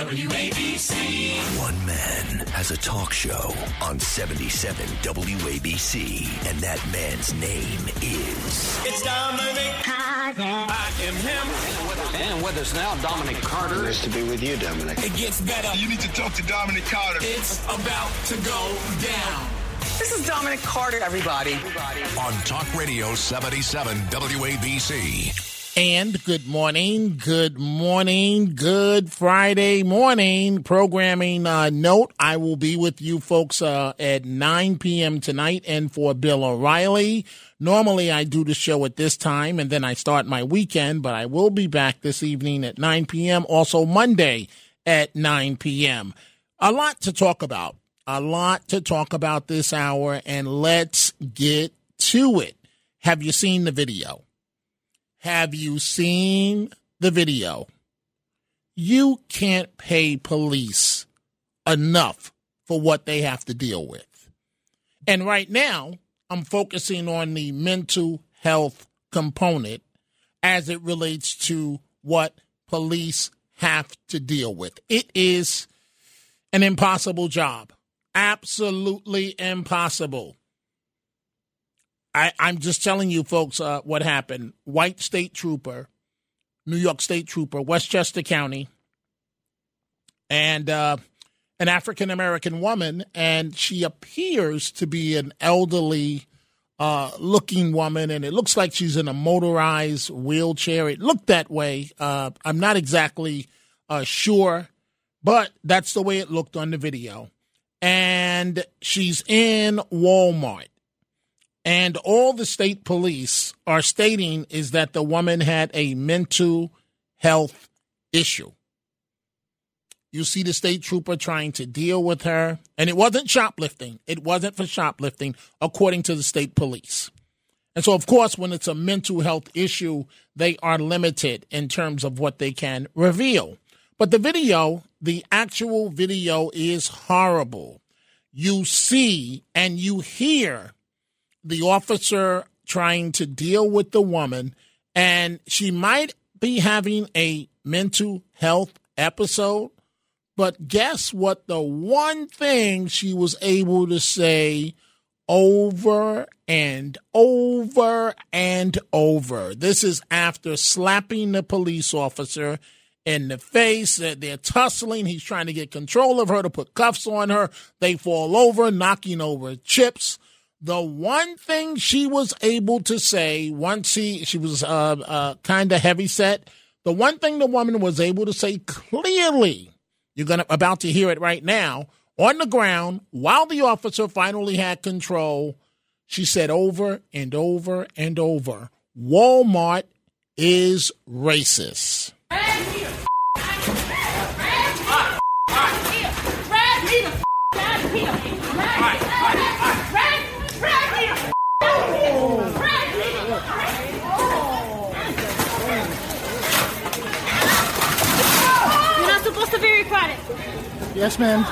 WABC. One man has a talk show on 77 WABC, and that man's name is. It's Dominic Carter. I am him. And with us now, Dominic Carter. Nice to be with you, Dominic. It gets better. You need to talk to Dominic Carter. It's about to go down. This is Dominic Carter, everybody. on Talk Radio 77 WABC. And good morning, good morning, good Friday morning. Programming uh, note I will be with you folks uh, at 9 p.m. tonight and for Bill O'Reilly. Normally I do the show at this time and then I start my weekend, but I will be back this evening at 9 p.m. Also Monday at 9 p.m. A lot to talk about. A lot to talk about this hour, and let's get to it. Have you seen the video? Have you seen the video? You can't pay police enough for what they have to deal with. And right now, I'm focusing on the mental health component as it relates to what police have to deal with. It is an impossible job. Absolutely impossible. I, I'm just telling you, folks, uh, what happened. White state trooper, New York State trooper, Westchester County, and uh, an African American woman, and she appears to be an elderly uh, looking woman, and it looks like she's in a motorized wheelchair. It looked that way. Uh, I'm not exactly uh, sure, but that's the way it looked on the video. And she's in Walmart. And all the state police are stating is that the woman had a mental health issue. You see the state trooper trying to deal with her, and it wasn't shoplifting. It wasn't for shoplifting, according to the state police. And so, of course, when it's a mental health issue, they are limited in terms of what they can reveal. But the video, the actual video is horrible. You see and you hear the officer trying to deal with the woman, and she might be having a mental health episode. But guess what? The one thing she was able to say over and over and over. This is after slapping the police officer in the face. They're tussling. He's trying to get control of her to put cuffs on her. They fall over, knocking over chips. The one thing she was able to say once he she was uh, uh, kind of heavy set. The one thing the woman was able to say clearly, you're gonna about to hear it right now on the ground while the officer finally had control. She said over and over and over, Walmart is racist. You're not supposed to be recorded. Yes, ma'am.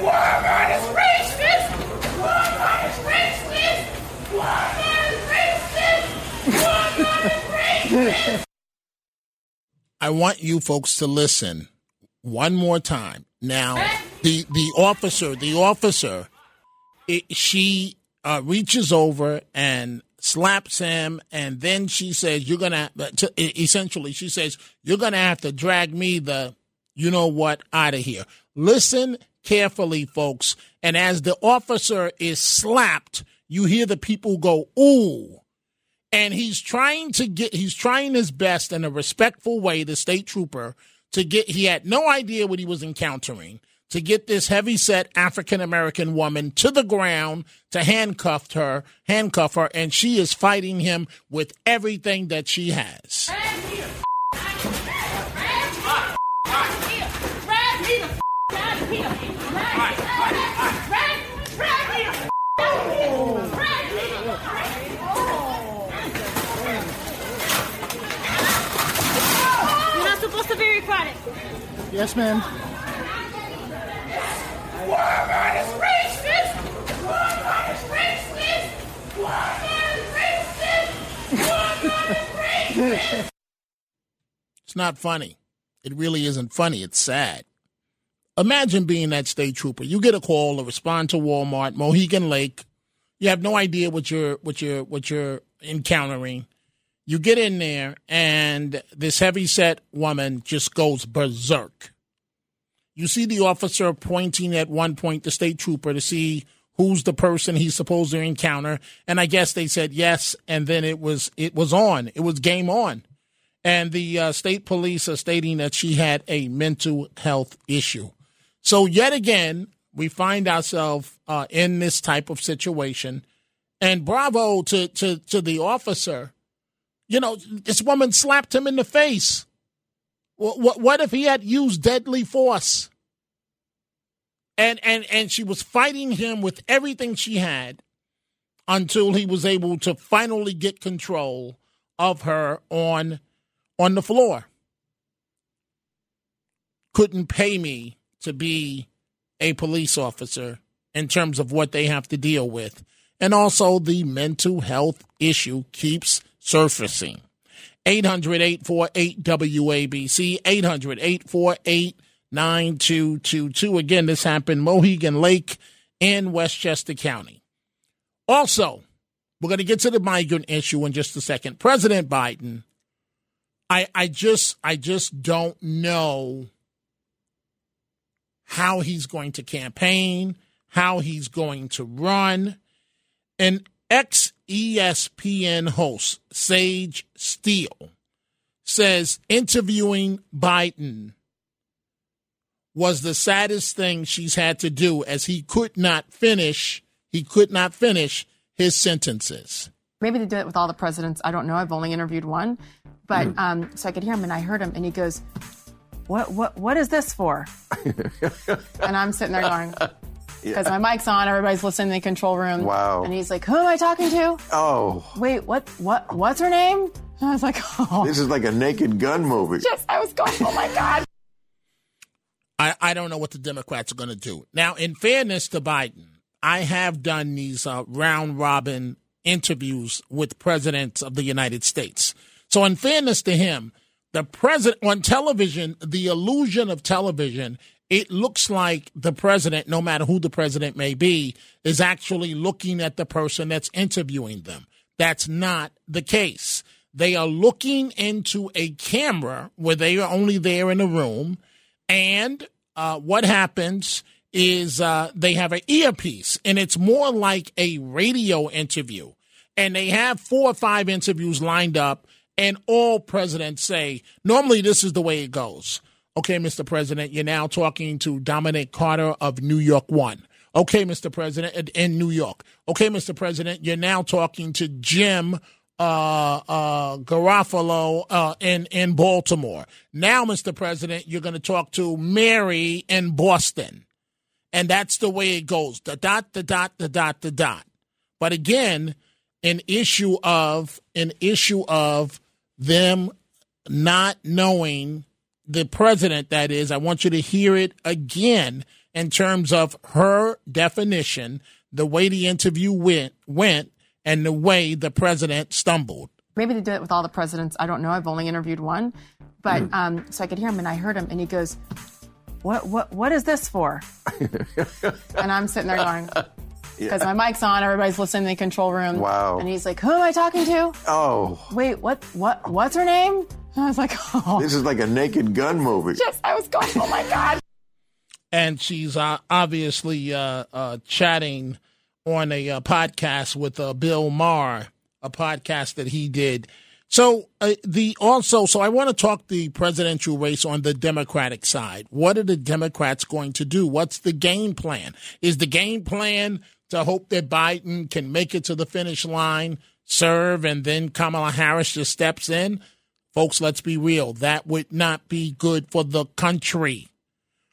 Walmart is racist! Walmart is racist! Walmart is racist! Walmart is racist! I want you folks to listen one more time. Now, the the officer, the officer, it, she uh, reaches over and slaps him, and then she says, "You're gonna." To, essentially, she says, "You're gonna have to drag me the, you know what, out of here." Listen carefully, folks. And as the officer is slapped, you hear the people go, "Ooh." and he's trying to get he's trying his best in a respectful way the state trooper to get he had no idea what he was encountering to get this heavy set african american woman to the ground to handcuff her handcuff her and she is fighting him with everything that she has You're not supposed to be recorded. yes ma'am Walmart is racist! Walmart is racist! Walmart is racist! Walmart is racist! It's not funny. It really isn't funny. It's sad. Imagine being that state trooper. You get a call to respond to Walmart, Mohegan Lake. You have no idea what you're what you're what you're encountering. You get in there, and this heavy set woman just goes berserk. You see the officer pointing at one point the state trooper to see who's the person he's supposed to encounter, and I guess they said yes, and then it was it was on. It was game on, and the uh, state police are stating that she had a mental health issue. So yet again, we find ourselves uh, in this type of situation, and bravo to to to the officer. You know, this woman slapped him in the face. What, what, what if he had used deadly force? And, and, and she was fighting him with everything she had until he was able to finally get control of her on, on the floor. Couldn't pay me to be a police officer in terms of what they have to deal with. And also, the mental health issue keeps surfacing. 800 848 WABC, 800 848 9222. Again, this happened Mohegan Lake in Westchester County. Also, we're going to get to the migrant issue in just a second. President Biden, I, I just I just don't know how he's going to campaign, how he's going to run. An ex ESPN host Sage Steele says interviewing Biden was the saddest thing she's had to do as he could not finish he could not finish his sentences. Maybe they do it with all the presidents. I don't know. I've only interviewed one, but Hmm. um, so I could hear him, and I heard him, and he goes, "What? What? What is this for?" and I'm sitting there going, because my mic's on, everybody's listening in the control room. Wow. And he's like, "Who am I talking to? Oh, Wait, what? What? What's her name?" And I was like, "Oh." this is like a naked gun movie. Just, I was going, "Oh my god." I, I don't know what the Democrats are going to do. Now, in fairness to Biden, I have done these uh, round robin interviews with presidents of the United States. So, in fairness to him, the president on television, the illusion of television, it looks like the president, no matter who the president may be, is actually looking at the person that's interviewing them. That's not the case. They are looking into a camera where they are only there in a room and uh, what happens is uh, they have an earpiece, and it's more like a radio interview. And they have four or five interviews lined up, and all presidents say, normally this is the way it goes. Okay, Mr. President, you're now talking to Dominic Carter of New York One. Okay, Mr. President, in New York. Okay, Mr. President, you're now talking to Jim uh, uh, Garofalo uh, in in Baltimore. Now, Mr. President, you're going to talk to Mary in Boston, and that's the way it goes. The dot, the dot, the dot, the dot. But again, an issue of an issue of them not knowing the president. That is, I want you to hear it again in terms of her definition, the way the interview went went and the way the president stumbled. Maybe they do it with all the presidents. I don't know. I've only interviewed one, but um, so I could hear him, and I heard him, and he goes, "What? What? What is this for?" and I'm sitting there going, because my mic's on, everybody's listening in the control room. Wow. And he's like, "Who am I talking to? Oh, Wait, what? What? What's her name?" And I was like, "Oh." this is like a naked gun movie. Just, I was going, "Oh my god." and she's uh, obviously uh, uh, chatting on a uh, podcast with uh, Bill Maher, a podcast that he did. So uh, the also, so I want to talk the presidential race on the Democratic side. What are the Democrats going to do? What's the game plan? Is the game plan to hope that Biden can make it to the finish line, serve, and then Kamala Harris just steps in? Folks, let's be real. That would not be good for the country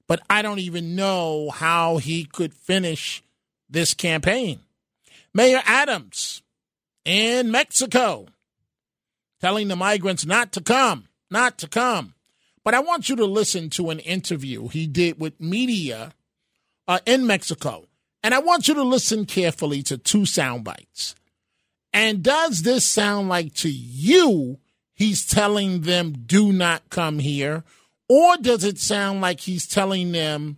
but I don't even know how he could finish this campaign. Mayor Adams in Mexico telling the migrants not to come, not to come. But I want you to listen to an interview he did with media uh, in Mexico. And I want you to listen carefully to two sound bites. And does this sound like to you he's telling them do not come here? or does it sound like he's telling them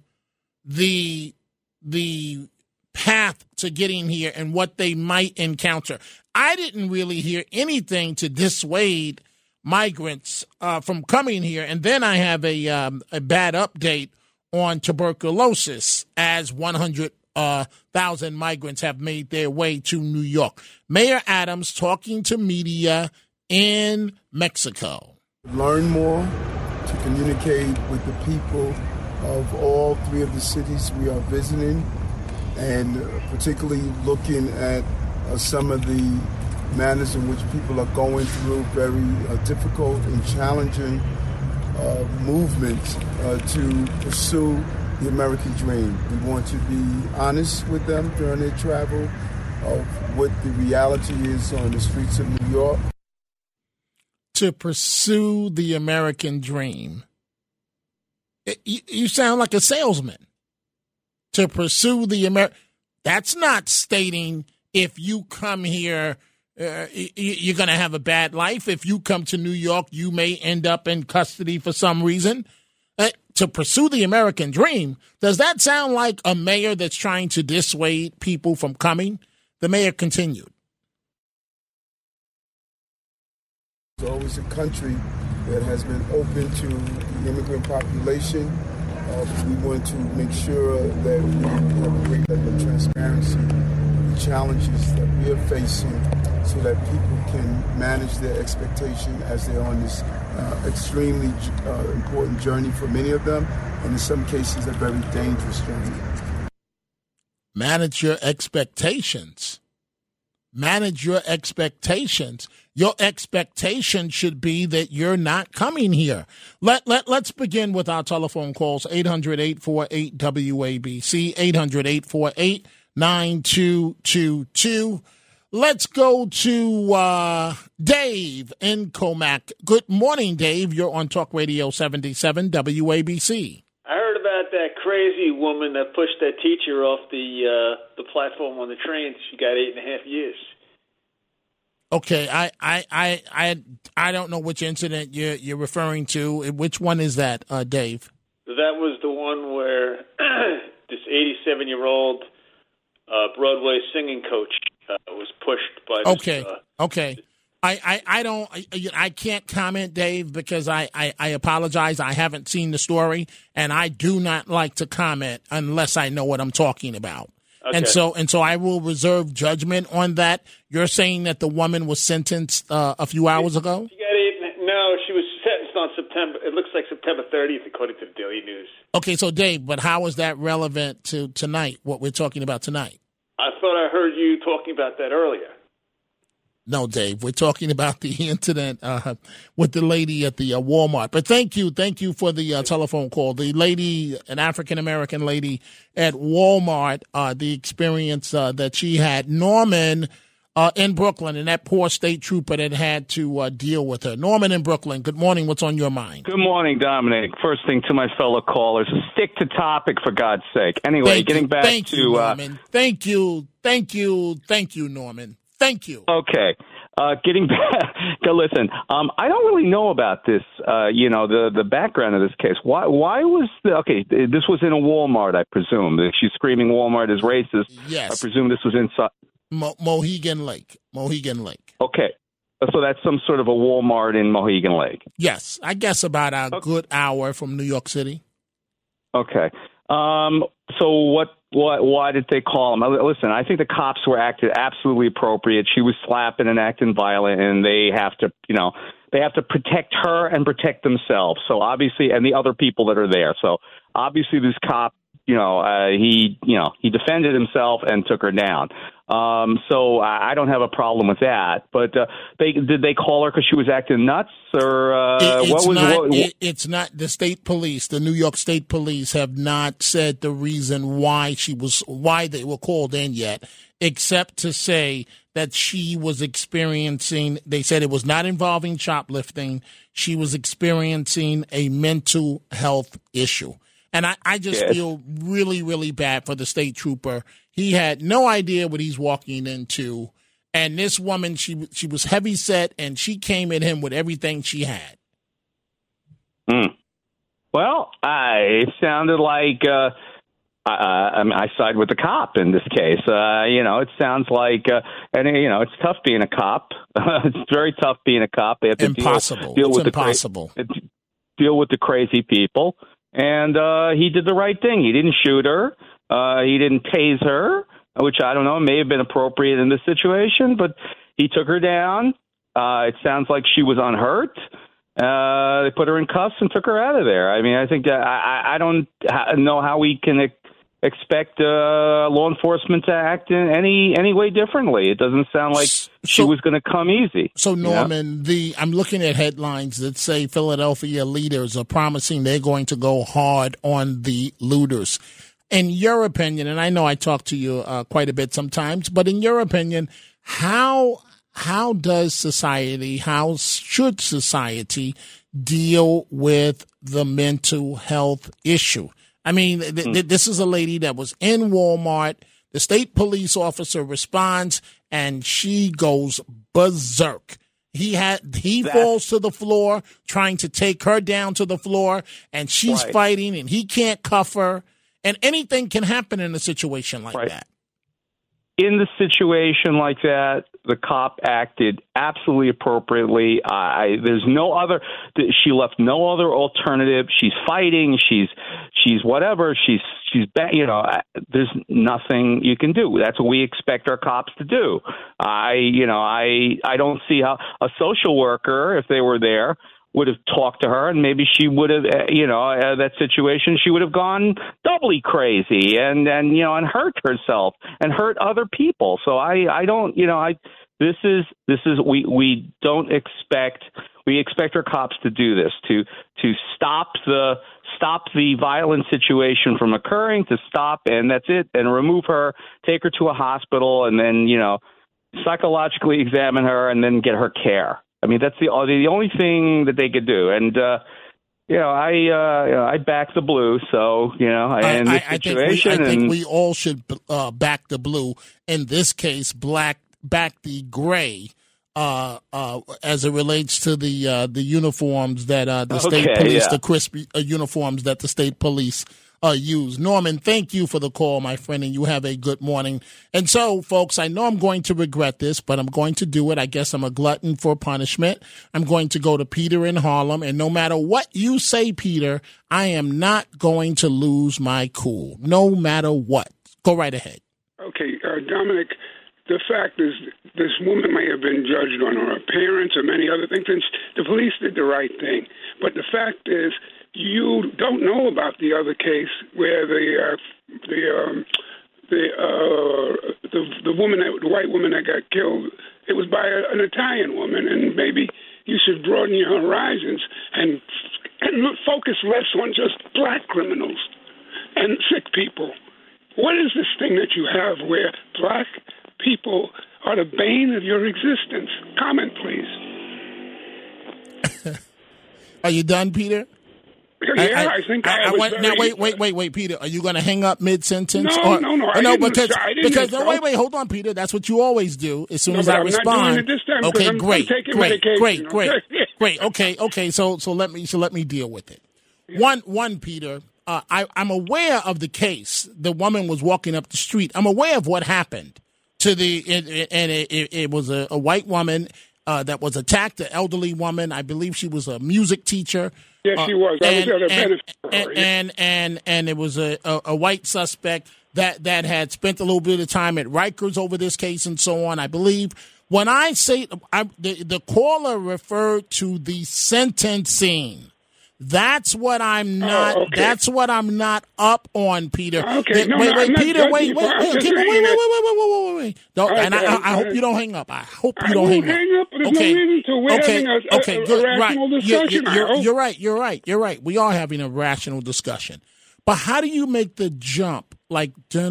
the the path to getting here and what they might encounter? I didn't really hear anything to dissuade migrants uh, from coming here. And then I have a um, a bad update on tuberculosis as 100 uh, thousand migrants have made their way to New York. Mayor Adams talking to media in Mexico. Learn more to communicate with the people of all three of the cities we are visiting, and particularly looking at uh, some of the manners in which people are going through very uh, difficult and challenging uh, movements uh, to pursue the American dream. We want to be honest with them during their travel of what the reality is on the streets of New York. To pursue the American dream. You, you sound like a salesman. To pursue the American. That's not stating if you come here uh, you're going to have a bad life. If you come to New York, you may end up in custody for some reason. Uh, to pursue the American dream, does that sound like a mayor that's trying to dissuade people from coming? The mayor continued. It's always a country that has been open to the immigrant population. Uh, we want to make sure that we have a great level of transparency, the challenges that we are facing so that people can manage their expectation as they're on this uh, extremely uh, important journey for many of them, and in some cases, a very dangerous journey. Manage your expectations. Manage your expectations. Your expectation should be that you're not coming here. Let, let, let's begin with our telephone calls 800 848 WABC, 800 848 9222. Let's go to uh, Dave in Commack. Good morning, Dave. You're on Talk Radio 77 WABC. I heard about that crazy woman that pushed that teacher off the uh, the platform on the train. She got eight and a half years. Okay, I, I, I, I, I don't know which incident you're you're referring to. Which one is that, uh, Dave? That was the one where this 87 year old uh, Broadway singing coach uh, was pushed by. This, okay, uh, okay. I, I, I don't I, I can't comment, Dave, because I, I, I apologize. I haven't seen the story, and I do not like to comment unless I know what I'm talking about. Okay. And so and so I will reserve judgment on that. You're saying that the woman was sentenced uh, a few hours ago. She got eight. No, she was sentenced on September. It looks like September 30th, according to the Daily News. Okay, so Dave, but how is that relevant to tonight? What we're talking about tonight? I thought I heard you talking about that earlier. No, Dave, we're talking about the incident uh, with the lady at the uh, Walmart. But thank you, thank you for the uh, telephone call. The lady, an African American lady at Walmart, uh, the experience uh, that she had. Norman uh, in Brooklyn, and that poor state trooper that had to deal with her. Norman in Brooklyn, good morning. What's on your mind? Good morning, Dominic. First thing to my fellow callers, stick to topic for God's sake. Anyway, thank getting you, back thank to you, Norman. thank you, thank you, thank you, Norman. Thank you. Okay. Uh, getting back to listen, um, I don't really know about this. Uh, you know the the background of this case. Why why was the okay? This was in a Walmart, I presume. She's screaming Walmart is racist. Yes. I presume this was inside Mo- Mohegan Lake. Mohegan Lake. Okay. So that's some sort of a Walmart in Mohegan Lake. Yes, I guess about a okay. good hour from New York City. Okay. Um, so what why, why did they call him? Listen, I think the cops were acted absolutely appropriate. She was slapping and acting violent, and they have to, you know, they have to protect her and protect themselves. So obviously, and the other people that are there. So obviously, this cop, you know, uh, he, you know, he defended himself and took her down. Um, so I, don't have a problem with that. But uh, they did they call her because she was acting nuts, or uh, it, what was not, what, it, it's not the state police, the New York State Police have not said the reason why she was why they were called in yet, except to say that she was experiencing. They said it was not involving shoplifting. She was experiencing a mental health issue. And I, I just Yes. feel really, really bad for the state trooper. He had no idea what he's walking into. And this woman, she she was heavy set and she came at him with everything she had. Mm. Well, I it sounded like uh, I, I, mean, I side with the cop in this case. Uh, you know, it sounds like, uh, and you know, it's tough being a cop. it's very tough being a cop. They have to impossible. Deal, deal it's with impossible. the cra- deal with the crazy people, and uh, he did the right thing. He didn't shoot her. Uh, he didn't tase her, which I don't know may have been appropriate in this situation, but he took her down. Uh, it sounds like she was unhurt. Uh, they put her in cuffs and took her out of there. I mean, I think that I, I don't know how we can expect uh, law enforcement to act in any any way differently. It doesn't sound like so, she was going to come easy. So Norman, the I'm looking at headlines that say Philadelphia leaders are promising they're going to go hard on the looters. In your opinion, and I know I talk to you uh, quite a bit sometimes, but in your opinion, how how does society, how should society deal with the mental health issue? I mean, th- th- hmm. this is a lady that was in Walmart. The state police officer responds and she goes berserk. He had he That's, falls to the floor trying to take her down to the floor and she's right. fighting and he can't cuff her and anything can happen in a situation like right. that in the situation like that, the cop acted absolutely appropriately. I, there's no other. She left no other alternative. She's fighting. She's she's whatever. She's she's you know. There's nothing you can do. That's what we expect our cops to do. I you know I I don't see how a social worker if they were there would have talked to her, and maybe she would have, uh, you know, uh, that situation, she would have gone doubly crazy and and you know and hurt herself and hurt other people. So I I don't, you know, I this is this is we we don't expect we expect our cops to do this to to stop the stop the violent situation from occurring to stop and that's it and remove her take her to a hospital and then you know psychologically examine her and then get her care I mean, that's the the only thing that they could do, and. uh you know, I uh, you know, I back the blue, so you know, I, in this I, situation, I think, we, I and, think we all should uh, back the blue. In this case, black back the gray. Uh, uh, as it relates to the uh, the uniforms that uh, the state police, yeah. the crispy uh, uniforms that the state police uh, use. Norman, thank you for the call, my friend, and you have a good morning. And so, folks, I know I'm going to regret this, but I'm going to do it. I guess I'm a glutton for punishment. I'm going to go to Peter in Harlem, and no matter what you say, Peter, I am not going to lose my cool, no matter what. Go right ahead. Okay, uh, Dominic. The fact is, this woman may have been judged on her appearance or many other things, the police did the right thing. But the fact is, you don't know about the other case where the uh, the um, the, uh, the the woman that the white woman that got killed it was by a, an Italian woman and maybe you should broaden your horizons and and focus less on just black criminals and sick people. What is this thing that you have where black people are the bane of your existence? Comment, please. are you done, Peter? Yeah, I, I, I think I, I, went, very, now wait, wait, wait, wait, Peter. Are you going to hang up mid sentence? No, no, no. I no, because because no, wait, wait, hold on, Peter. That's what you always do. As soon no, as I I'm respond, okay, I'm, great, I'm great, great, great, okay? great. Okay, okay. So so let me so let me deal with it. Yeah. One one, Peter. Uh, I, I'm aware of the case. The woman was walking up the street. I'm aware of what happened to the it, it, and it, it, was a, a white woman uh, that was attacked, an elderly woman. I believe she was a music teacher. Yes, uh, she was. I and, was and, and, and, and, and and it was a, a, a white suspect that that had spent a little bit of time at Rikers over this case and so on. I believe when I say I, the the caller referred to the sentencing. That's what I'm oh, not. Oh, okay. That's what I'm not up on, Peter. Okay, no, wait, no, wait, I'm Peter, not wait, wait, wait, wait, wait, wait, wait, wait, wait, wait, wait, wait. Don't, Okay, and I, I, I hope you don't hang up. I hope you I don't won't hang up. hang up. There's no okay, reason to. We're okay, having a- uh, a- okay, a good, rational right. You're, discussion, I you're, hope. you're right. You're right. You're right. We are having a rational discussion. But how do you make the jump like that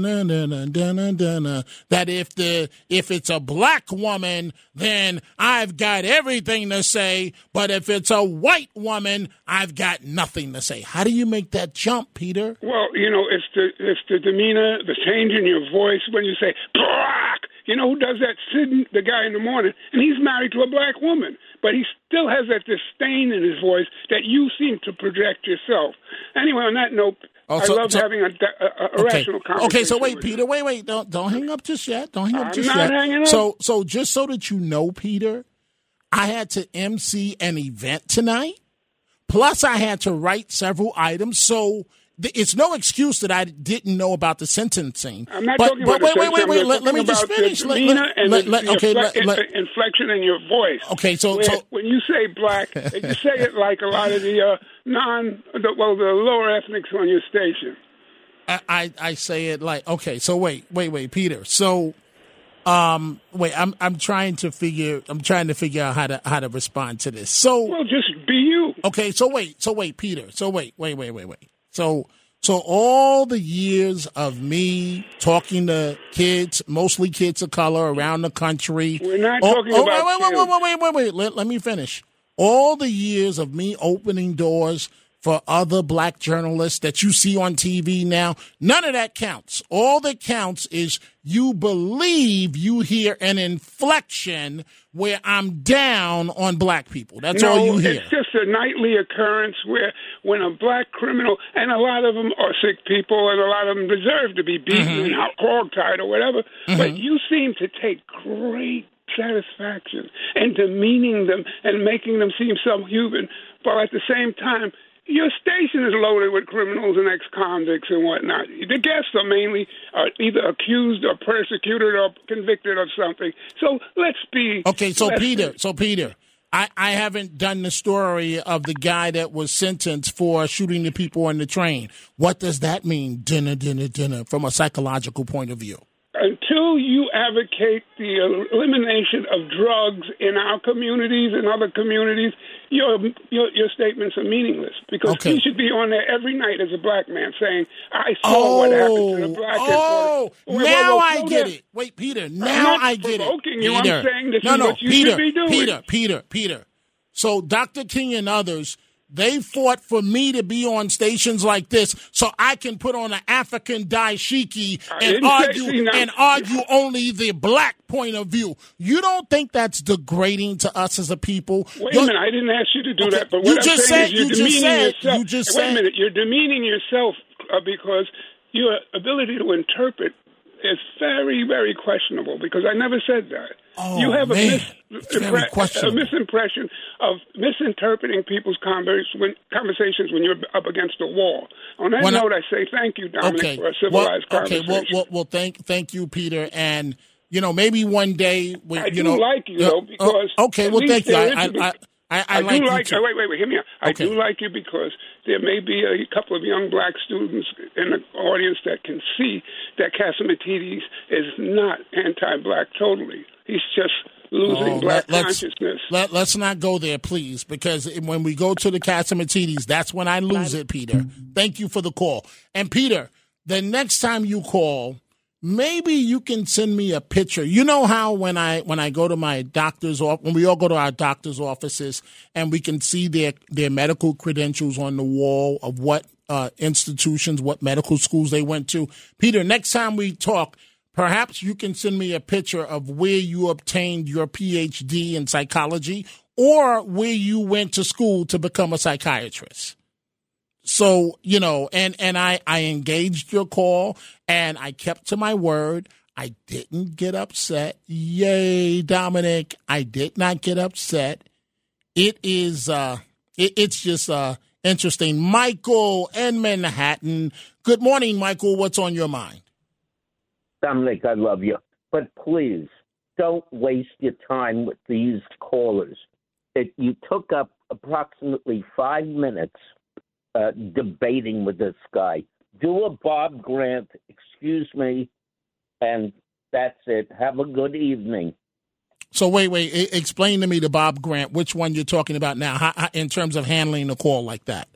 if the if it's a black woman, then I've got everything to say, but if it's a white woman, I've got nothing to say. How do you make that jump, Peter? Well, you know, it's the it's the demeanor, the change in your voice when you say black. You know who does that? Sid, the guy in the morning, and he's married to a black woman. But he still has that disdain in his voice that you seem to project yourself. Anyway, on that note, Oh, so- I love so- having a, a, a Okay. rational conversation. Okay, so wait, you. Peter, wait, wait, don't don't hang up just yet. Don't hang up I'm just not yet. hanging up. So so just so that you know, Peter, I had to MC an event tonight. Plus, I had to write several items. So it's no excuse that I didn't know about the sentencing. I'm not but, talking but about wait, the wait, wait, wait. I'm Let, me just finish. Let- and let- let- okay, infle- let- let- inflection in your voice. Okay, so- Where- so- when you say black, you say it like a lot of the uh, non, the, well, the lower ethnics on your station. I, I I say it like okay. So wait, wait, wait, Peter. So, um, wait. I'm I'm trying to figure. I'm trying to figure out how to how to respond to this. So well, just be you. Okay. So wait. So wait, Peter. So wait, wait, wait, wait, wait. So so all the years of me talking to kids, mostly kids of color around the country. We're not Oh, talking oh, about wait, wait, wait, wait, wait, wait, wait. Let, let me finish. All the years of me opening doors for other black journalists that you see on TV now, none of that counts. All that counts is you believe you hear an inflection where I'm down on black people. That's no, all you hear. it's just a nightly occurrence where when a black criminal, and a lot of them are sick people, and a lot of them deserve to be beaten Mm-hmm. and hog- hog-tied or whatever, but you seem to take great satisfaction in demeaning them and making them seem subhuman, while at the same time, your station is loaded with criminals and ex-convicts and whatnot. The guests are mainly uh, either accused or persecuted or convicted of something. So let's be Okay, so Peter, so Peter, I, I haven't done the story of the guy that was sentenced for shooting the people on the train. What does that mean, dinner, dinner, dinner, from a psychological point of view? Until you advocate the elimination of drugs in our communities and other communities, your your, your statements are meaningless because Okay. you should be on there every night as a black man saying, "I saw what happened to the oh, black." Oh, Wait, wait, now wait, I get it. Wait, Peter, now I get it. you. I'm Peter. no, no, what you Peter, should be doing. Peter, Peter, Peter. So Dr. King and others, they fought for me to be on stations like this so I can put on an African dashiki and argue and argue only the black point of view. You don't think that's degrading to us as a people? Wait You're- a minute, I didn't ask you to do Okay, that. But you I'm just saying said- is you're you just demeaning said- yourself. you just Wait said- a minute, you're demeaning yourself uh, because your ability to interpret is very, very questionable. Because I never said that. Oh, you have a, mis- It's very impre- a misimpression of misinterpreting people's when, conversations when you're up against a wall. On that When note, I, say thank you, Dominic, okay. for a civilized well, okay. conversation. Well, well, well, thank, thank you, Peter. And you know, maybe one day, we, I you do know, like you uh, though uh, because okay. Well, thank you. I, a- I, I, I, I do like, like. you too. wait, wait, wait. Hear me out. I Okay. do like you because there may be a couple of young black students in the audience that can see that Catsimatidis is not anti-black totally. He's just losing Oh, black let, us consciousness. let, let's not go there, please, because when we go to the Catsimatidis, that's when I lose it, Peter. Thank you for the call. And Peter, the next time you call, maybe you can send me a picture. You know how when I when I go to my doctor's office, when we all go to our doctor's offices, and we can see their their medical credentials on the wall of what uh, institutions, what medical schools they went to. Peter, next time we talk. Perhaps you can send me a picture of where you obtained your PhD in psychology or where you went to school to become a psychiatrist. So, you know, and and I I engaged your call and I kept to my word. I didn't get upset. Yay, Dominic. I did not get upset. It is uh it, it's just uh interesting. Michael in Manhattan. Good morning, Michael. What's on your mind? Dominic, I love you. But please don't waste your time with these callers. It, you took up approximately five minutes uh, debating with this guy. Do a Bob Grant, excuse me, and that's it. Have a good evening. So wait, wait. E- explain to me the Bob Grant. Which one you're talking about now? How, how, in terms of handling a call like that?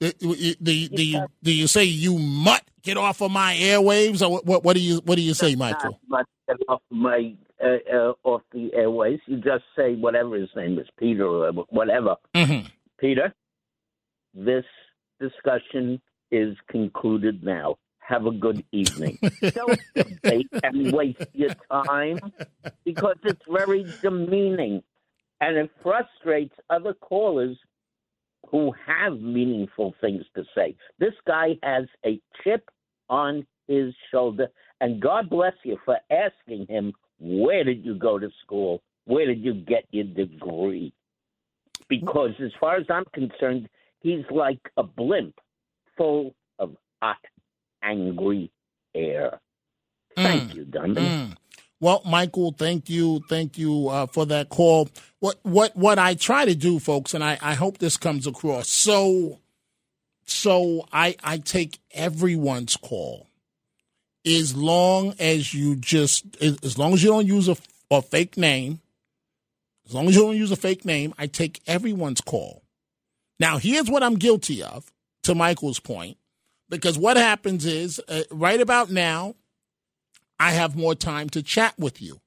Do, do, do, do you do you say you mutt get off of my airwaves, or what? What, what do you what do you say, Michael? Not get off my uh, uh, off the airwaves. You just say whatever his name is, Peter or whatever. Mm-hmm. Peter, this discussion is concluded now. Have a good evening. Don't debate and waste your time because it's very demeaning. and it frustrates other callers who have meaningful things to say. This guy has a chip on his shoulder, and God bless you for asking him, Where did you go to school? Where did you get your degree? Because, as far as I'm concerned, he's like a blimp full of hot, angry air. Thank you, Dominic. Mm. Well, Michael, thank you, thank you uh, for that call. What what what I try to do, folks, and I, I hope this comes across. So so I I take everyone's call as long as you just as long as you don't use a, a fake name. As long as you don't use a fake name, I take everyone's call. Now, here's what I'm guilty of, to Michael's point, because what happens is uh, right about now, I have more time to chat with you.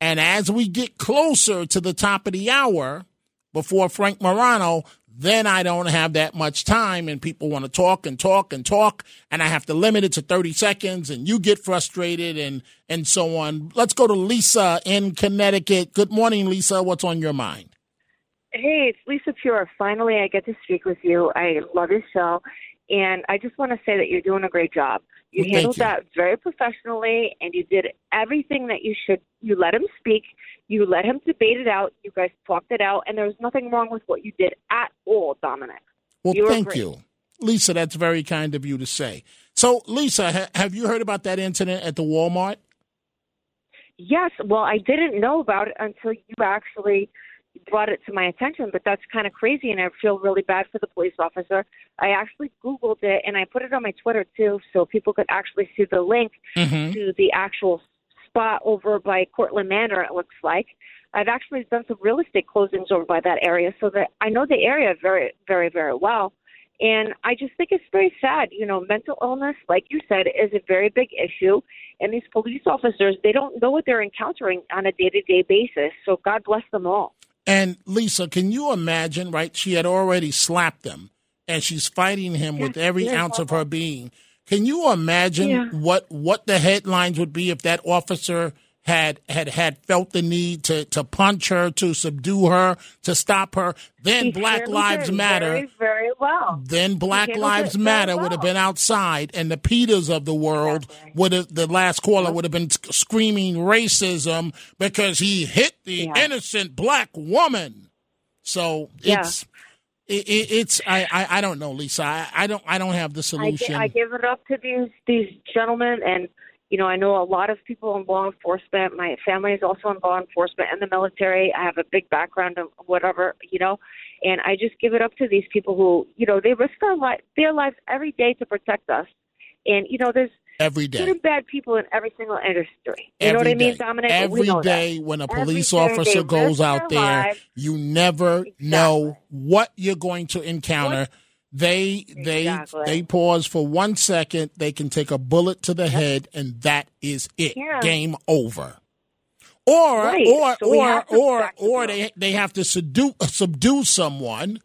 And as we get closer to the top of the hour before Frank Morano, then I don't have that much time and people want to talk and talk and talk and I have to limit it to 30 seconds and you get frustrated and and so on. Let's go to Lisa in Connecticut. Good morning Lisa, what's on your mind? Hey, it's Lisa Pure. Finally, I get to speak with you. I love your show, and I just want to say that you're doing a great job. You Well, handled you. that very professionally, and you did everything that you should. You let him speak. You let him debate it out. You guys talked it out, and there was nothing wrong with what you did at all, Dominic. Well, You thank you. Lisa, that's very kind of you to say. So, Lisa, ha- have you heard about that incident at the Walmart? Yes, well, I didn't know about it until you actually brought it to my attention, but that's kind of crazy, and I feel really bad for the police officer. I actually Googled it, and I put it on my Twitter too, so people could actually see the link Mhm. to the actual spot over by Cortlandt Manor, it looks like. I've actually done some real estate closings over by that area, so that I know the area very, very, very well. And I just think it's very sad. You know, mental illness, like you said, is a very big issue. And these police officers, they don't know what they're encountering on a day to day basis. So God bless them all. And Lisa, can you imagine, right? She had already slapped him and she's fighting him with every yes. ounce of her being. Can you imagine Yeah. what what the headlines would be if that officer had had had felt the need to to punch her, to subdue her, to stop her? Then He Black Lives Matter Very, very well. then Black Lives Matter would have been outside, and the Peters of the world would have. The last caller would have been screaming racism because he hit the Yeah. innocent black woman. So Yeah. it's it, it, it's I, I I don't know, Lisa. I, I don't I don't have the I, solution. I give it up to these these gentlemen, and you know I know a lot of people in law enforcement. My family is also in law enforcement and the military. I have a big background of whatever, you know, and I just give it up to these people who you know they risk their li- their lives every day to protect us. And you know, there's every day. good and bad people in every single industry. You know what Every I mean, day. Dominic? Every know that. when a police day officer goes out there, lives. you never know what you're going to encounter. They they Exactly. they pause for one second. They can take a bullet to the head, and that is it. Yeah. Game over. Or Right. or So or or or they they have to subdue subdue someone,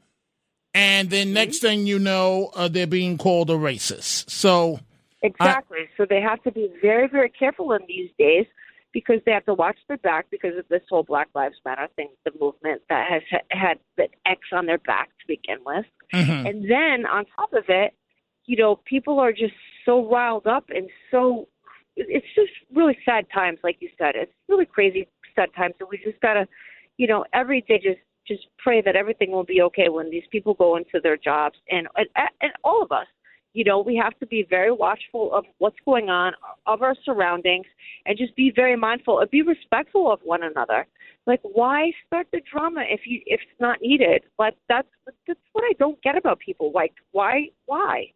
and then next thing you know, uh, they're being called a racist. So Exactly. so they have to be very, very careful in these days because they have to watch their back because of this whole Black Lives Matter thing, the movement that has ha- had that X on their back to begin with. Mhm. And then on top of it, you know, people are just so riled up and so it's just really sad times, like you said. It's really crazy sad times, and we just gotta, you know, every day just just pray that everything will be okay when these people go into their jobs, and and, and all of us, you know, we have to be very watchful of what's going on, of our surroundings, and just be very mindful and be respectful of one another. Like, why start the drama if you if it's not needed? Like that's that's what I don't get about people. Like, why why?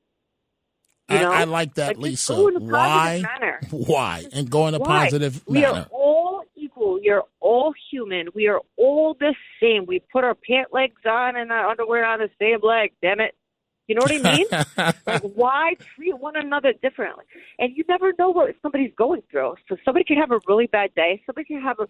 You know? I, I like that, Like, Lisa. go in a Why? manner. Why? And go in a Why? positive We manner. are all equal. We are all human. We are all the same. We put our pant legs on and our underwear on the same leg. Damn it. You know what I mean? like, why treat one another differently? And you never know what somebody's going through. So somebody can have a really bad day. Somebody can have a,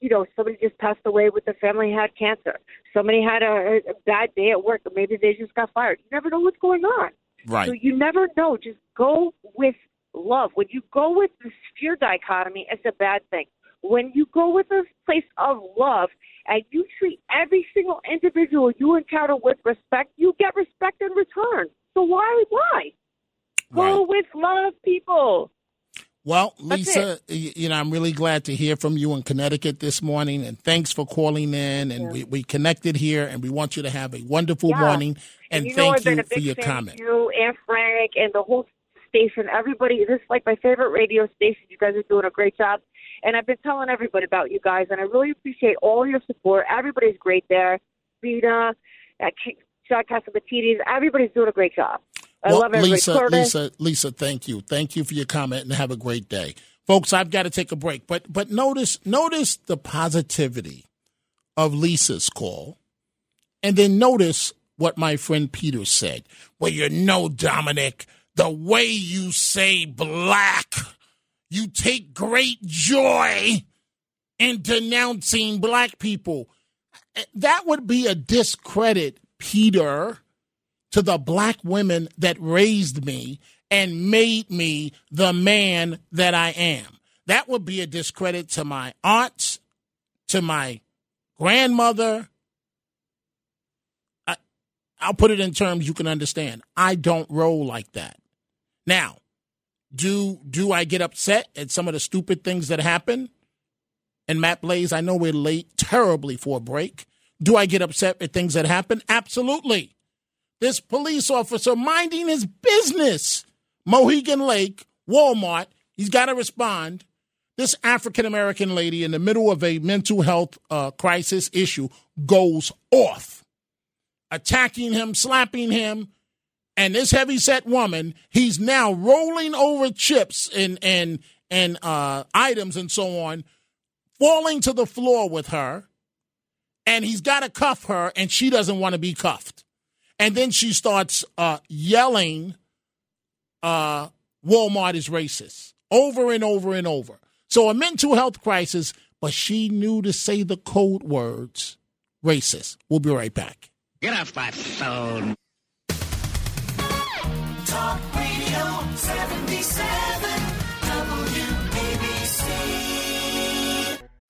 you know, somebody just passed away with their family had cancer. Somebody had a, a bad day at work, or maybe they just got fired. You never know what's going on. Right. So you never know. Just go with love. When you go with the fear dichotomy, it's a bad thing. When you go with a place of love and you treat every single individual you encounter with respect, you get respect in return. So why why? Go with love, people. Well, Lisa, you know, I'm really glad to hear from you in Connecticut this morning, and thanks for calling in. And we, we connected here, and we want you to have a wonderful Yeah. morning. And, you thank I've you for your comment. You and Frank and the whole station. Everybody, this is like my favorite radio station. You guys are doing a great job, and I've been telling everybody about you guys, and I really appreciate all your support. Everybody's great there. Vita, uh, K- Catsimatidis, everybody's doing a great job. I well, love everybody. Lisa, Curtis. Lisa, Lisa, thank you, thank you for your comment, and have a great day, folks. I've got to take a break, but but notice notice the positivity of Lisa's call, and then notice what my friend Peter said. Well, you know, Dominic, the way you say black, you take great joy in denouncing black people. That would be a discredit, Peter to the black women that raised me and made me the man that I am. That would be a discredit to my aunts, to my grandmother. I, I'll put it in terms you can understand. I don't roll like that. Now, do do I get upset at some of the stupid things that happen? And Matt Blaze, I know we're late terribly for a break. Do I get upset at things that happen? Absolutely this police officer minding his business. Mohegan Lake, Walmart, he's got to respond. This African American lady in the middle of a mental health uh, crisis issue goes off, attacking him, slapping him. And this heavyset woman, he's now rolling over chips and and and uh, items and so on, falling to the floor with her. And he's got to cuff her, and she doesn't want to be cuffed. And then she starts uh, yelling, uh, Walmart is racist over and over and over. So a mental health crisis, but she knew to say the code words racist. We'll be right back. Get off my phone. 77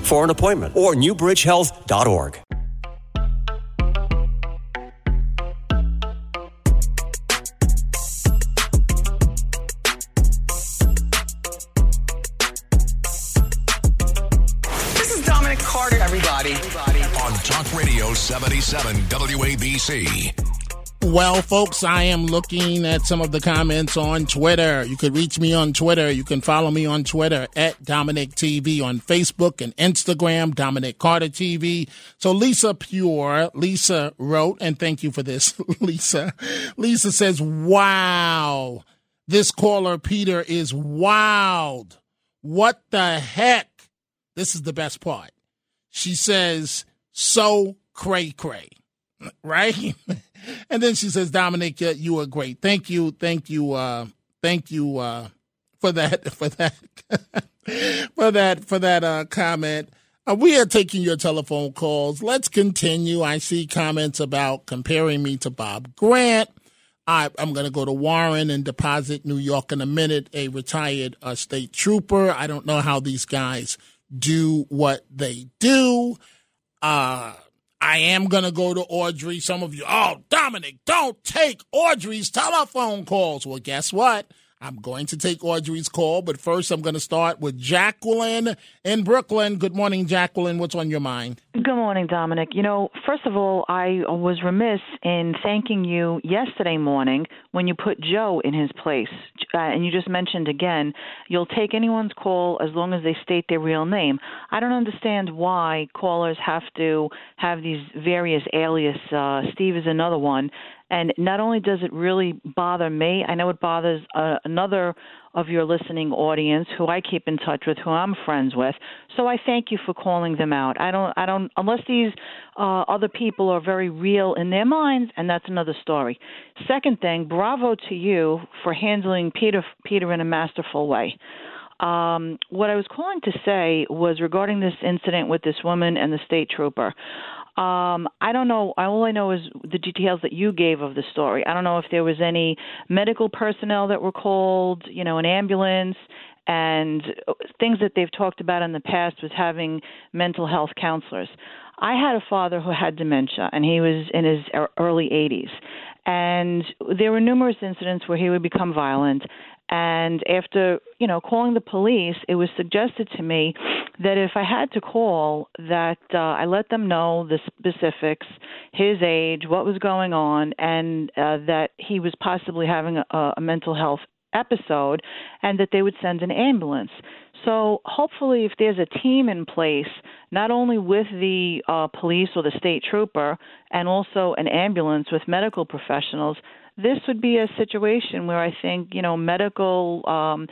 for an appointment or newbridgehealth.org. This is Dominic Carter, everybody. On Talk Radio 77 WABC. Well, folks, I am looking at some of the comments on Twitter. You could reach me on Twitter. You can follow me on Twitter at Dominic TV on Facebook and Instagram, Dominic Carter TV. So Lisa Pure, Lisa wrote, and thank you for this, Lisa. Lisa says, wow, this caller, Peter, is wild. What the heck? This is the best part. She says, so cray cray, right? And then she says, Dominic, you are great. Thank you, thank you, uh, thank you uh, for that, for that, for that, for that uh, comment. Uh, we are taking your telephone calls. Let's continue. I see comments about comparing me to Bob Grant. I, I'm going to go to Warren and deposit New York in a minute, a retired uh, state trooper. I don't know how these guys do what they do. Uh, I am going to go to Audrey. Some of you, oh, Dominic, don't take Audrey's telephone calls. Well, guess what? I'm going to take Audrey's call, but first I'm going to start with Jacqueline in Brooklyn. Good morning, Jacqueline. What's on your mind? Good morning, Dominic. You know, first of all, I was remiss in thanking you yesterday morning when you put Joe in his place. Uh, and you just mentioned again, you'll take anyone's call as long as they state their real name. I don't understand why callers have to have these various alias. Uh, Steve is another one. And not only does it really bother me, I know it bothers uh, another of your listening audience who I keep in touch with, who I'm friends with. So I thank you for calling them out. I don't, I don't, unless these uh, other people are very real in their minds, and that's another story. Second thing, bravo to you for handling Peter, Peter in a masterful way. Um, what I was calling to say was regarding this incident with this woman and the state trooper. Um, I don't know. All I know is the details that you gave of the story. I don't know if there was any medical personnel that were called, you know, an ambulance, and things that they've talked about in the past was having mental health counselors. I had a father who had dementia, and he was in his early 80s. And there were numerous incidents where he would become violent. And after, you know, calling the police, it was suggested to me that if I had to call, that uh, I let them know the specifics, his age, what was going on, and uh, that he was possibly having a, a mental health episode, and that they would send an ambulance. So hopefully, if there's a team in place, not only with the uh, police or the state trooper, and also an ambulance with medical professionals, this would be a situation where I think you know medical. Um,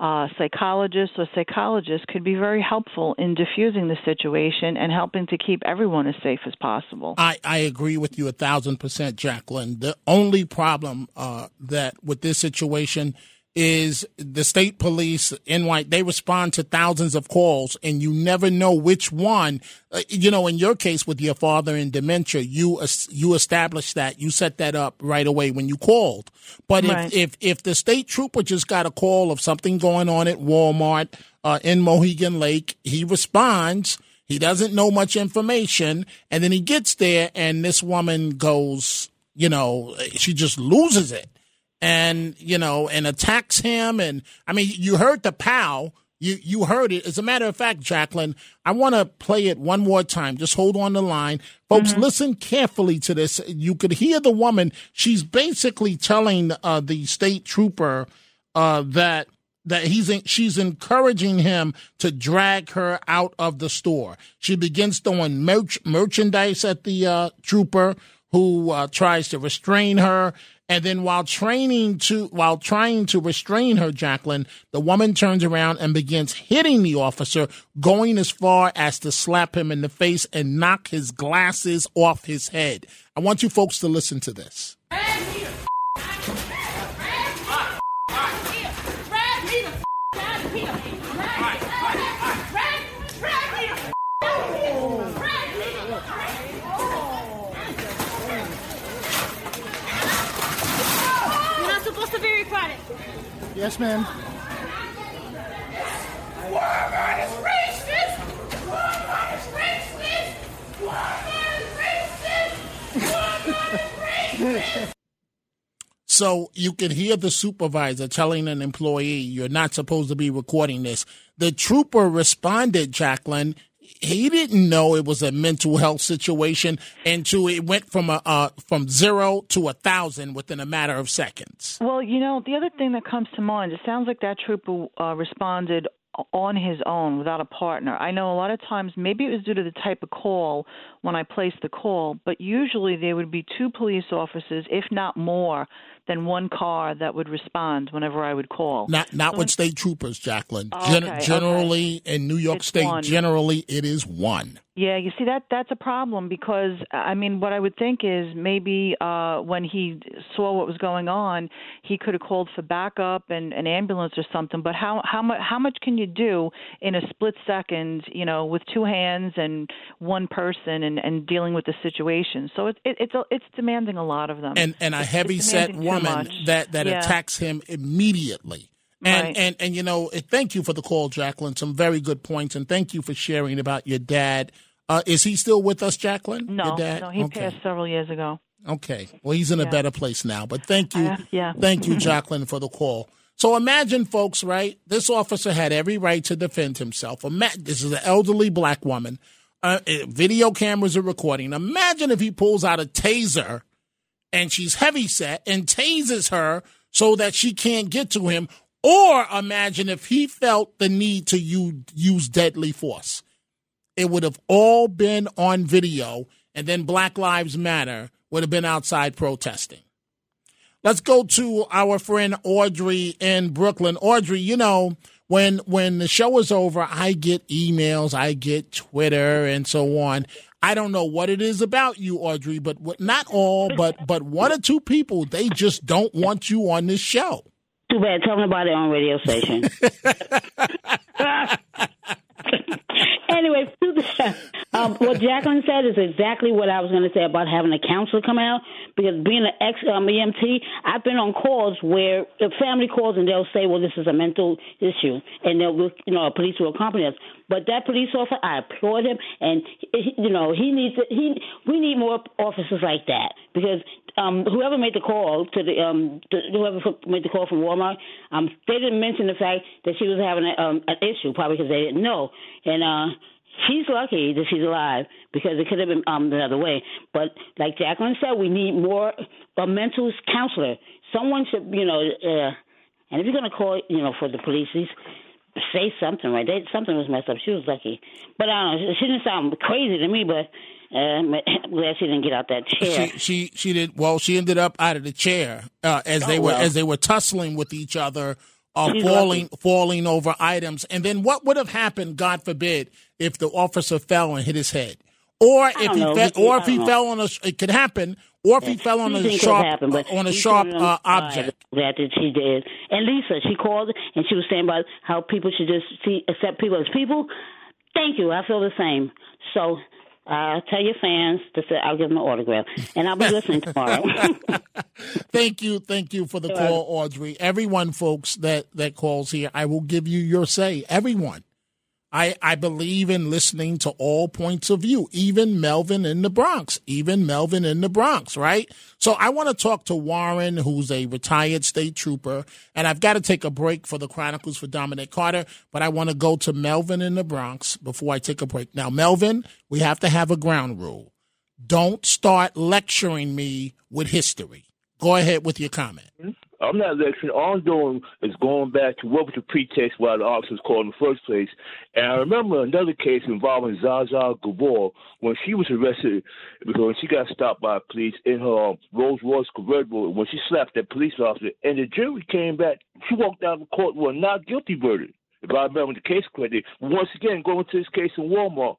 uh, psychologists or psychologists could be very helpful in diffusing the situation and helping to keep everyone as safe as possible. I, I agree with you a thousand percent, Jacqueline. The only problem uh, that with this situation is the state police in white they respond to thousands of calls and you never know which one uh, you know in your case with your father in dementia you you established that you set that up right away when you called but right. if, if if the state trooper just got a call of something going on at Walmart uh, in Mohegan Lake he responds he doesn't know much information and then he gets there and this woman goes you know she just loses it and you know and attacks him and i mean you heard the pow. You you heard it. As a matter of fact jacqueline i want to play it one more time. Just hold on the line. Folks mm-hmm. listen carefully to this. You could hear the woman. She's basically telling uh, the state trooper uh, that that he's in, she's encouraging him to drag her out of the store. She begins throwing merch, merchandise at the uh, trooper who uh, tries to restrain her. And then while training to while trying to restrain her, Jacqueline, the woman turns around and begins hitting the officer, going as far as to slap him in the face and knock his glasses off his head. I want you folks to listen to this. Yes, ma'am. Walmart is racist! Walmart is racist! Walmart is racist! Walmart is racist! So you can hear the supervisor telling an employee, you're not supposed to be recording this. The trooper responded, Jacqueline, he didn't know it was a mental health situation until it went from a uh, from zero to a thousand within a matter of seconds. Well, you know, the other thing that comes to mind, it sounds like that trooper uh, responded on his own without a partner. I know a lot of times maybe it was due to the type of call when I placed the call, but usually there would be two police officers, if not more, than one car that would respond whenever I would call. Not not so with state troopers, Jacqueline. Gen- okay, generally okay. in New York It's State, one. generally it is one. Yeah, you see that that's a problem because I mean what I would think is maybe uh when he saw what was going on, he could have called for backup and an ambulance or something, but how how much how much can you do in a split second, you know, with two hands and one person and and dealing with the situation. So it, it it's a, it's demanding a lot of them. And and a heavy set woman that that Yeah. attacks him immediately. And, Right. and and you know, thank you for the call, Jacqueline. Some very good points, and thank you for sharing about your dad. Uh, is he still with us, Jacqueline? No, your dad? no, he okay. passed several years ago. Okay. Well, he's in a better place now. But thank you. Uh, yeah. Thank you, Jacqueline, for the call. So imagine, folks, right? This officer had every right to defend himself. This is an elderly black woman. Uh, eh, video cameras are recording. Imagine if he pulls out a taser and she's heavy set and tases her so that she can't get to him. Or imagine if he felt the need to use deadly force. It would have all been on video, and then Black Lives Matter would have been outside protesting. Let's go to our friend Audrey in Brooklyn. Audrey, you know, when when the show is over, I get emails, I get Twitter and so on. I don't know what it is about you, Audrey, but what, not all, but but one or two people, they just don't want you on this show. Too bad. Tell them about it on radio station. anyway, um, what Jacqueline said is exactly what I was going to say about having a counselor come out. Because being an ex um, EMT, I've been on calls where the family calls and they'll say, "Well, this is a mental issue," and they'll, you know, a police will accompany us. But that police officer, I applaud him, and you know, he needs to, he. We need more officers like that because um, whoever made the call to the um, to, whoever made the call from Walmart, um, they didn't mention the fact that she was having a, um, an issue, probably because they didn't know. And uh, she's lucky that she's alive because it could have been um, the other way. But like Jacqueline said, we need more a mental counselor. Someone should, you know, uh, and if you're going to call, you know, for the police, say something, right? They, something was messed up. She was lucky, but I don't know. She didn't sound crazy to me, but. Uh, I'm glad she didn't get out that chair. She, she she did well. She ended up out of the chair uh, as they Oh, were well. as they were tussling with each other, uh, falling lucky. falling over items. And then what would have happened? God forbid if the officer fell and hit his head, or if he know. fe- We- or I if he know. fell on a it could happen, or if he fell on a sharp happen, but on a sharp uh, object. That that she did. And Lisa, she called and she was saying about how people should just see accept people as people. Thank you. I feel the same. So. Uh, tell your fans to say I'll give them an autograph, and I'll be listening tomorrow. Thank you, thank you for the call, Audrey. Everyone, folks that that calls here, I will give you your say. Everyone, I I believe in listening to all points of view, even Melvin in the Bronx, even Melvin in the Bronx, right? So I want to talk to Warren, who's a retired state trooper, and I've got to take a break for the Chronicles for Dominic Carter, but I want to go to Melvin in the Bronx before I take a break. Now, Melvin, we have to have a ground rule. Don't start lecturing me with history. Go ahead with your comment. Mm-hmm. I'm not lecturing. All I'm doing is going back to what was the pretext why the officers called in the first place. And I remember another case involving Zsa Zsa Gabor when she was arrested because she got stopped by police in her Rolls Royce convertible when she slapped that police officer. And the jury came back. She walked out of court with a not guilty verdict. If I remember the case correctly. Once again, going to this case in Walmart.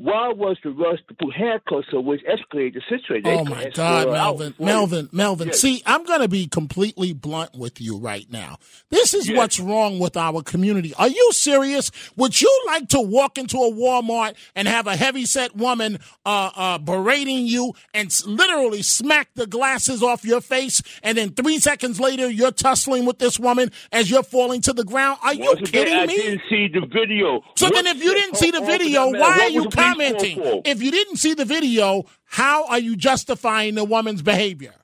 Why was the rush to put handcuffs on which escalated the situation? They Oh my God, out Melvin, Melvin, Melvin. Yes. See, I'm going to be completely blunt with you right now. This is what's wrong with our community. Are you serious? Would you like to walk into a Walmart and have a heavyset woman uh, uh, berating you and literally smack the glasses off your face, and then three seconds later you're tussling with this woman as you're falling to the ground? Are you Once again, kidding I me? didn't see the video. So What then, if you didn't see the video, why are you the police call commenting? If you didn't see the video, how are you justifying the woman's behavior?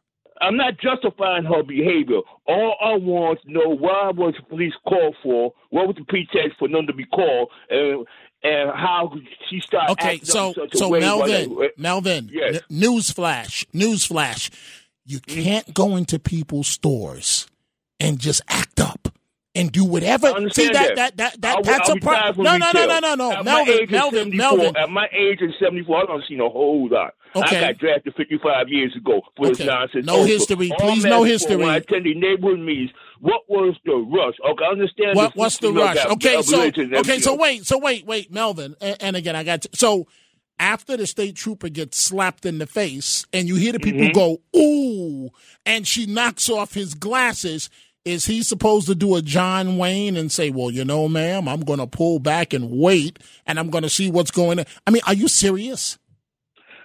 I'm not justifying her behavior. All I want to know why was the police called for? What was the pretext for them to be called? And and how she started Okay, acting so up in such a so Melvin, they- Melvin, Yes. n- news flash, news flash. You mm. can't go into people's stores and just act up and do whatever. See that that that, that I- that's a problem. No, no, no, no, no, no. My Melvin, Melvin, 74, Melvin. At my age of 74, I don't see no whole lot. Okay. I got drafted 55 years ago for this Okay. nonsense. No Also, history. all Please, no history. When I attended neighborhood meetings, what was the rush? Okay, I understand. What, what's the rush? got- Okay, so okay, so wait, so wait, wait, Melvin, and, and again, I got to, so after the state trooper gets slapped in the face, and you hear the people Mhm. go ooh, and she knocks off his glasses. Is he supposed to do a John Wayne and say, "Well, you know, ma'am, I'm going to pull back and wait, and I'm going to see what's going on"? I mean, are you serious?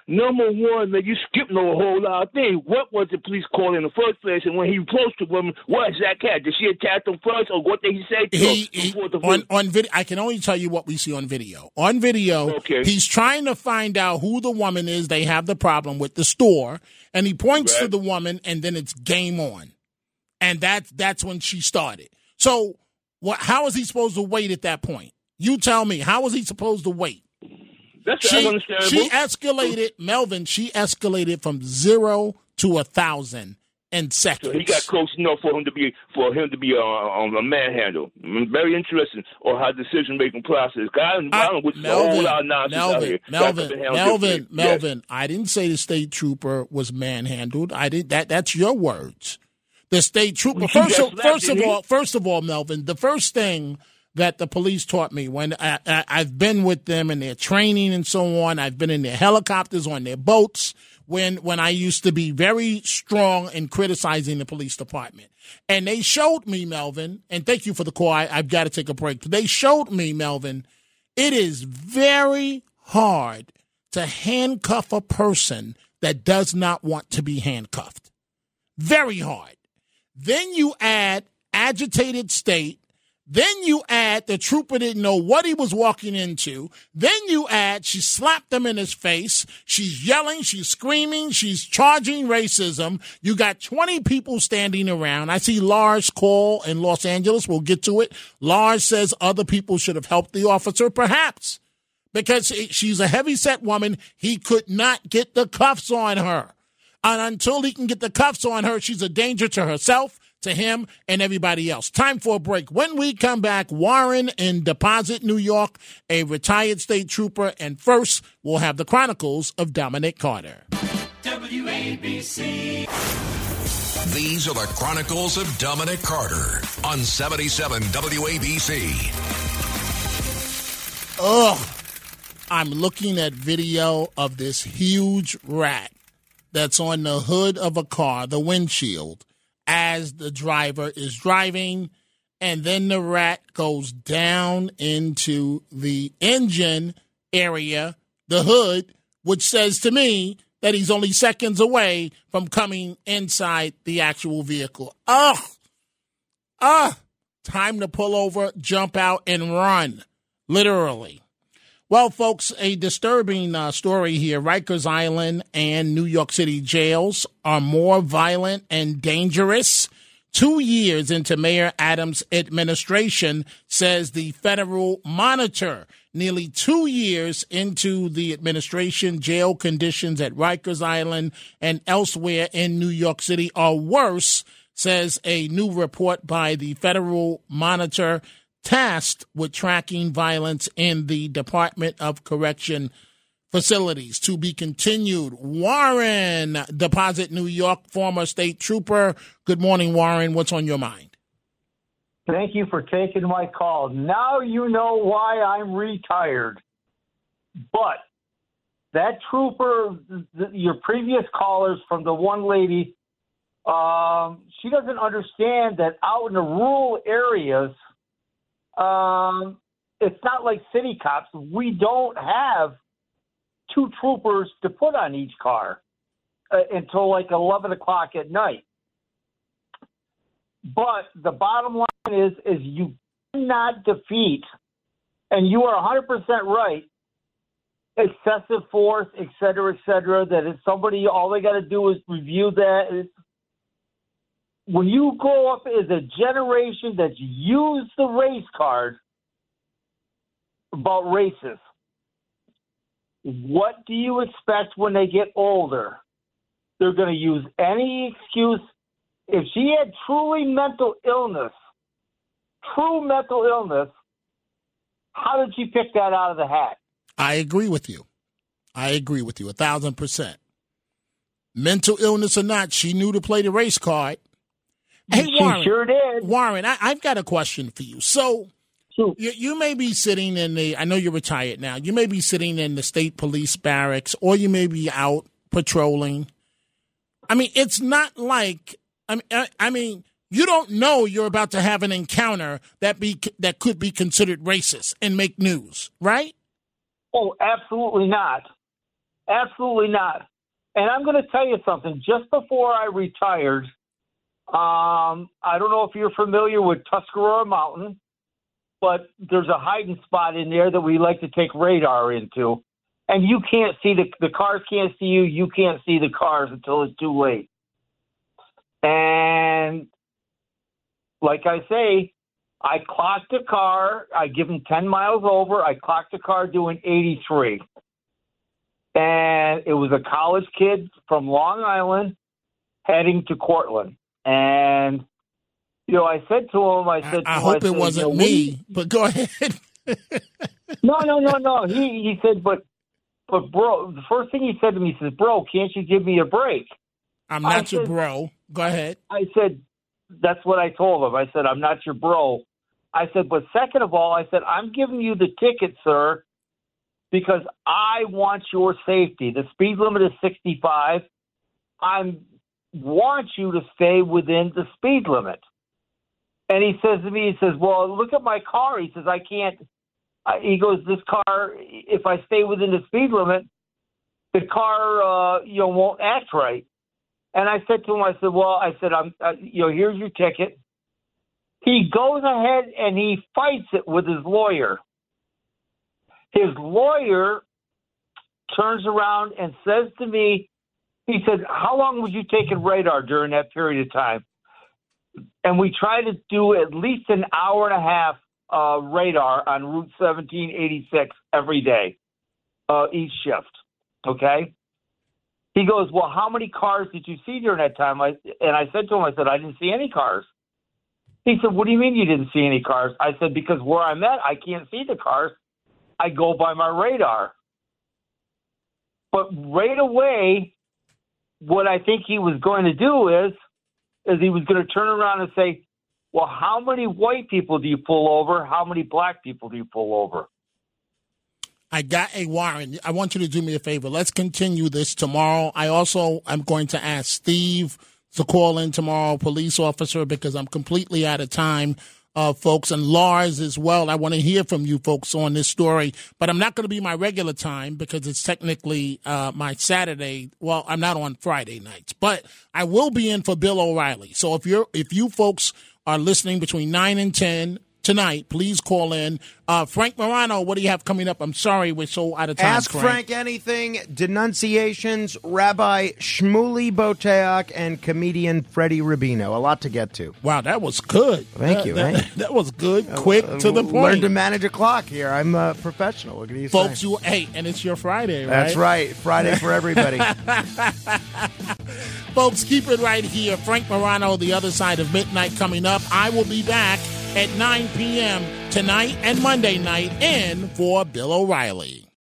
Number one, man, you skipping over a whole lot of things. What was the police call in the first place? And when he approached the woman, what exact had? Did she attack him first, or what did he say to he, he on on video. I can only tell you what we see on video. On video, Okay. he's trying to find out who the woman is. They have the problem with the store, and he points to the woman, and then it's game on, and that's that's when she started. So, what? How is he supposed to wait at that point? You tell me. How is he supposed to wait? That's she, understandable. she escalated, Melvin. She escalated from zero to a thousand and seconds. So he got close enough for him to be for him to be on a manhandle. Mm, Very interesting on how decision making process. God, I don't know what's a whole lot of out Melvin, here. Melvin, to handle Melvin. Yes. Melvin. I didn't say the state trooper was manhandled. I did that. That's your words. The state trooper. First, of, first of all, first of all, Melvin. The first thing that the police taught me when I, I, I've been with them and their training and so on. I've been in their helicopters, on their boats. When when I used to be very strong in criticizing the police department, and they showed me, Melvin. And thank you for the call. I, I've got to take a break. They showed me, Melvin. It is very hard to handcuff a person that does not want to be handcuffed. Very hard. Then you add agitated state. Then you add the trooper didn't know what he was walking into. Then you add she slapped him in his face. She's yelling, she's screaming, she's charging racism. You got 20 people standing around. I see Lars call in Los Angeles. We'll get to it. Lars says other people should have helped the officer, perhaps because she's a heavy set woman. He could not get the cuffs on her. And until he can get the cuffs on her, she's a danger to herself, to him, and everybody else. Time for a break. When we come back, Warren in Deposit, New York, a retired state trooper. And first, we'll have the Chronicles of Dominic Carter. WABC. These are the Chronicles of Dominic Carter on 77 WABC. Ugh. I'm looking at video of this huge rat that's on the hood of a car, the windshield, as the driver is driving. And then the rat goes down into the engine area, the hood, which says to me that he's only seconds away from coming inside the actual vehicle. Ugh. Ugh. Time to pull over, jump out, and run. Literally. Well, folks, a disturbing uh, story here. Rikers Island and New York City jails are more violent and dangerous. Two years into Mayor Adams' administration, says the federal monitor. Nearly two years into the administration, jail conditions at Rikers Island and elsewhere in New York City are worse, says a new report by the federal monitor tasked with tracking violence in the Department of Correction facilities to be continued. Warren, Deposit New York, former state trooper. Good morning, Warren. What's on your mind? Thank you for taking my call. Now you know why I'm retired. But that trooper, th- your previous callers from the one lady, um, she doesn't understand that out in the rural areas, um, it's not like city cops. We don't have two troopers to put on each car uh, until like 11 o'clock at night. But the bottom line is, is you cannot defeat, and you are 100% right, excessive force, et cetera, et cetera, that if somebody, all they got to do is review that. When you grow up as a generation that's used the race card about races, what do you expect when they get older? They're going to use any excuse. If she had truly mental illness, true mental illness, how did she pick that out of the hat? I agree with you. I agree with you a thousand percent. Mental illness or not, she knew to play the race card. Hey, She Warren, sure did. Warren, I, I've got a question for you. So, you, you may be sitting in the, I know you're retired now, you may be sitting in the state police barracks or you may be out patrolling. I mean, it's not like, I mean, I, I mean, you don't know you're about to have an encounter that be that could be considered racist and make news, right? Oh, absolutely not. Absolutely not. And I'm going to tell you something. Just before I retired, um, I don't know if you're familiar with Tuscarora Mountain, but there's a hiding spot in there that we like to take radar into. And you can't see the the cars can't see you. You can't see the cars until it's too late. And like I say, I clocked a car. I give him 10 miles over. I clocked a car doing 83. And it was a college kid from Long Island, heading to Cortland. And, you know, I said to him, I said, to I him, hope said, it wasn't you know, what do you- me, but go ahead. no, no, no, no. He he said, but but bro, the first thing he said to me, he says, "Bro, can't you give me a break?" I'm I not your said- bro. Go ahead. I said, "That's what I told him." I said, "I'm not your bro." I said, "But second of all, I said I'm giving you the ticket, sir, because I want your safety. The speed limit is 65. I want you to stay within the speed limit." And he says to me, he says, "Well, look at my car." He says, "I can't." I, he goes, "This car, if I stay within the speed limit, the car, uh, you know, won't act right." And I said to him, I said, "Well, I said, I'm, uh, you know, here's your ticket." He goes ahead and he fights it with his lawyer. His lawyer turns around and says to me, he said, "How long was you take taking radar during that period of time?" And we try to do at least an hour and a half uh, radar on Route 1786 every day, uh, each shift. Okay. He goes, Well, how many cars did you see during that time? I, and I said to him, I said, I didn't see any cars. He said, What do you mean you didn't see any cars? I said, Because where I'm at, I can't see the cars. I go by my radar. But right away, what I think he was going to do is, is he was going to turn around and say, Well, how many white people do you pull over? How many black people do you pull over? I got a warrant. I want you to do me a favor. Let's continue this tomorrow. I also am going to ask Steve to call in tomorrow, police officer, because I'm completely out of time, uh, folks, and Lars as well. I want to hear from you folks on this story, but I'm not going to be my regular time because it's technically uh, my Saturday. Well, I'm not on Friday nights, but I will be in for Bill O'Reilly. So if you're if you folks are listening between nine and ten tonight, please call in. Uh, Frank Morano, what do you have coming up? I'm sorry, we're so out of time. Ask Frank anything. Denunciations, Rabbi Shmuley Boteach, and comedian Freddie Rubino. A lot to get to. Wow, that was good. Thank That- you. That, man. that was good, quick, to the point. Learn to manage a clock here. I'm a professional. What can you Folks, say? you hey, and it's your Friday, right? That's right. Friday for everybody. Folks, keep it right here. Frank Morano, The Other Side of Midnight, coming up. I will be back at 9 p.m. tonight and Monday night in for Bill O'Reilly.